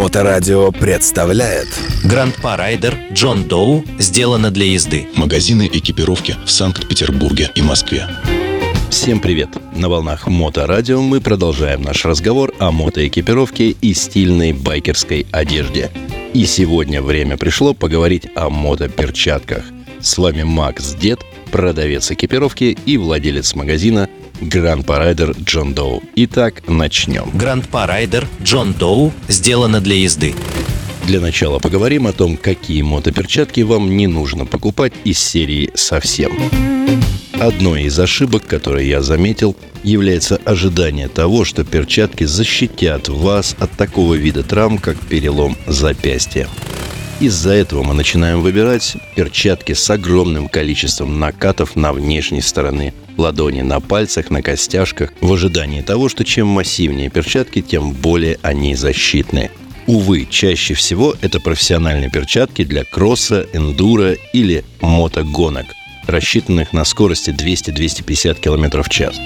Моторадио представляет Grand Prix Rider John Doe сделано для езды. Магазины экипировки в Санкт-Петербурге и Москве. Всем привет! На волнах Моторадио мы продолжаем наш разговор о мотоэкипировке и стильной байкерской одежде. И сегодня время пришло поговорить о мотоперчатках. С вами Макс Дед, продавец экипировки и владелец магазина Grand Prix Rider John Doe. Итак, начнем. Grand Prix Rider John Doe сделано для езды. Для начала поговорим о том, какие мотоперчатки вам не нужно покупать из серии «Совсем». Одной из ошибок, которые я заметил, является ожидание того, что перчатки защитят вас от такого вида травм, как перелом запястья. Из-за этого мы начинаем выбирать перчатки с огромным количеством накатов на внешней стороны ладони, на пальцах, на костяшках, в ожидании того, что чем массивнее перчатки, тем более они защитны. Увы, чаще всего это профессиональные перчатки для кросса, эндуро или мотогонок, рассчитанных на скорости 200-250 км в час.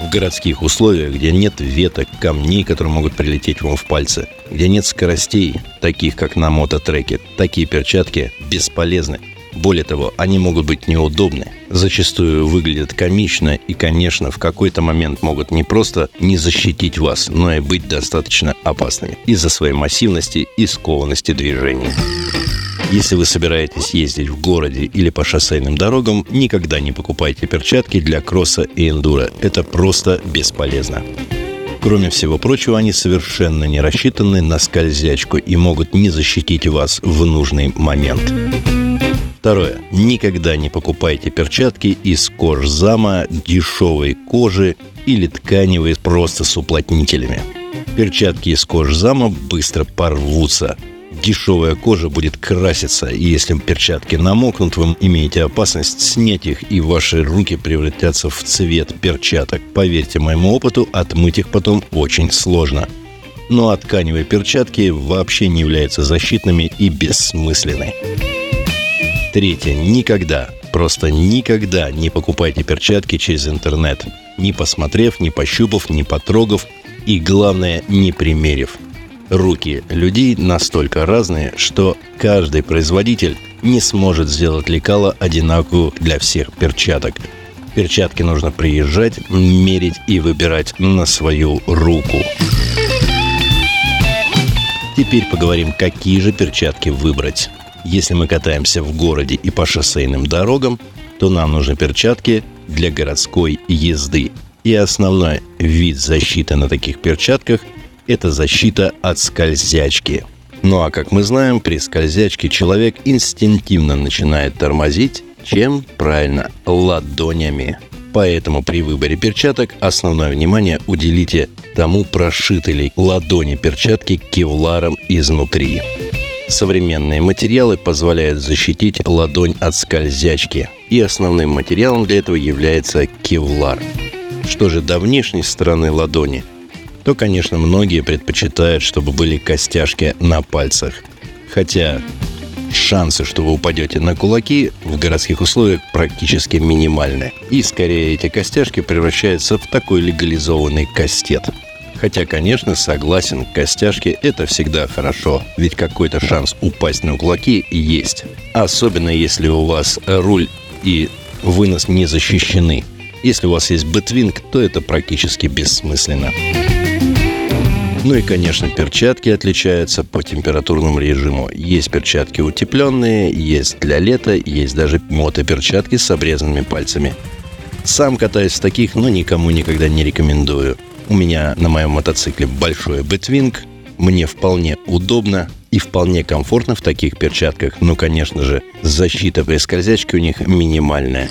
В городских условиях, где нет веток, камней, которые могут прилететь вам в пальцы, где нет скоростей, таких как на мототреке, такие перчатки бесполезны. Более того, они могут быть неудобны, зачастую выглядят комично и, конечно, в какой-то момент могут не просто не защитить вас, но и быть достаточно опасными из-за своей массивности и скованности движения. Если вы собираетесь ездить в городе или по шоссейным дорогам, никогда не покупайте перчатки для кросса и эндуро. Это просто бесполезно. Кроме всего прочего, они совершенно не рассчитаны на скользячку и могут не защитить вас в нужный момент. Второе. Никогда не покупайте перчатки из кожзама, дешевой кожи или тканевые просто с уплотнителями. Перчатки из кожзама быстро порвутся – дешевая кожа будет краситься, и если перчатки намокнут, вы имеете опасность снять их, и ваши руки превратятся в цвет перчаток. Поверьте моему опыту, отмыть их потом очень сложно. Ну а тканевые перчатки вообще не являются защитными и бессмысленны. Третье. Никогда, просто никогда не покупайте перчатки через интернет. Не посмотрев, не пощупав, не потрогав и, главное, не примерив – руки людей настолько разные, что каждый производитель не сможет сделать лекало одинаковых для всех перчаток. Перчатки нужно приезжать, мерить и выбирать на свою руку. Теперь поговорим, какие же перчатки выбрать. Если мы катаемся в городе и по шоссейным дорогам, то нам нужны перчатки для городской езды. И основной вид защиты на таких перчатках – это защита от скользячки. Ну а как мы знаем, при скользячке человек инстинктивно начинает тормозить, чем правильно ладонями. Поэтому при выборе перчаток основное внимание уделите тому, прошиты ли ладони перчатки кевларом изнутри. Современные материалы позволяют защитить ладонь от скользячки, и основным материалом для этого является кевлар. Что же до внешней стороны ладони – то, конечно, многие предпочитают, чтобы были костяшки на пальцах. Хотя шансы, что вы упадете на кулаки в городских условиях практически минимальны. И скорее эти костяшки превращаются в такой легализованный кастет. Хотя, конечно, согласен, костяшки – это всегда хорошо, ведь какой-то шанс упасть на кулаки есть. Особенно если у вас руль и вынос не защищены. Если у вас есть бэтвинг, то это практически бессмысленно. Ну и, конечно, перчатки отличаются по температурному режиму. Есть перчатки утепленные, есть для лета, есть даже мотоперчатки с обрезанными пальцами. Сам катаюсь в таких, но никому никогда не рекомендую. У меня на моем мотоцикле большой бэтвинг, мне вполне удобно и вполне комфортно в таких перчатках, но, конечно же, защита при скользячке у них минимальная.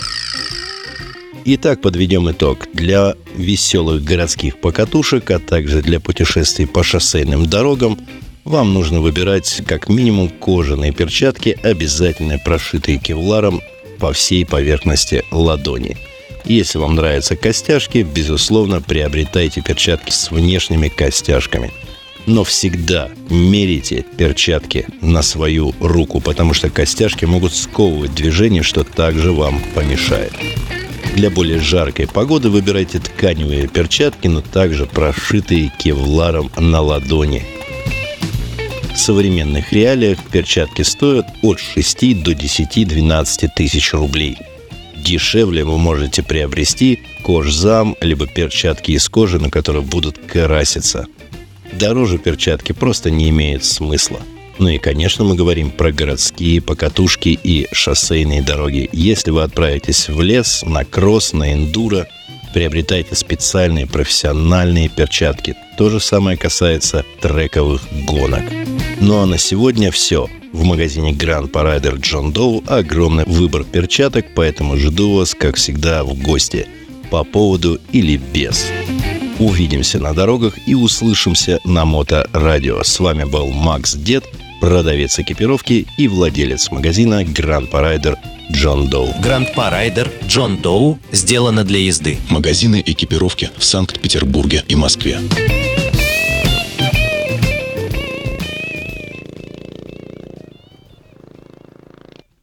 Итак, подведем итог. Для веселых городских покатушек, а также для путешествий по шоссейным дорогам вам нужно выбирать как минимум кожаные перчатки, обязательно прошитые кевларом по всей поверхности ладони. Если вам нравятся костяшки, безусловно, приобретайте перчатки с внешними костяшками. Но всегда мерите перчатки на свою руку, потому что костяшки могут сковывать движение, что также вам помешает. Для более жаркой погоды выбирайте тканевые перчатки, но также прошитые кевларом на ладони. В современных реалиях перчатки стоят от 6 до 10-12 тысяч рублей. Дешевле вы можете приобрести кожзам, либо перчатки из кожи, на которые будут краситься. Дороже перчатки просто не имеют смысла. Ну и, конечно, мы говорим про городские покатушки и шоссейные дороги. Если вы отправитесь в лес, на кросс, на эндуро, приобретайте специальные профессиональные перчатки. То же самое касается трековых гонок. Ну а на сегодня все. В магазине Grand Parader John Doe огромный выбор перчаток, поэтому жду вас, как всегда, в гости. По поводу или без. Увидимся на дорогах и услышимся на Моторадио. С вами был Макс Дед, продавец экипировки и владелец магазина Grand Parader John Doe. Гранд Парайдер Джон Доу сделано для езды. Магазины экипировки в Санкт-Петербурге и Москве.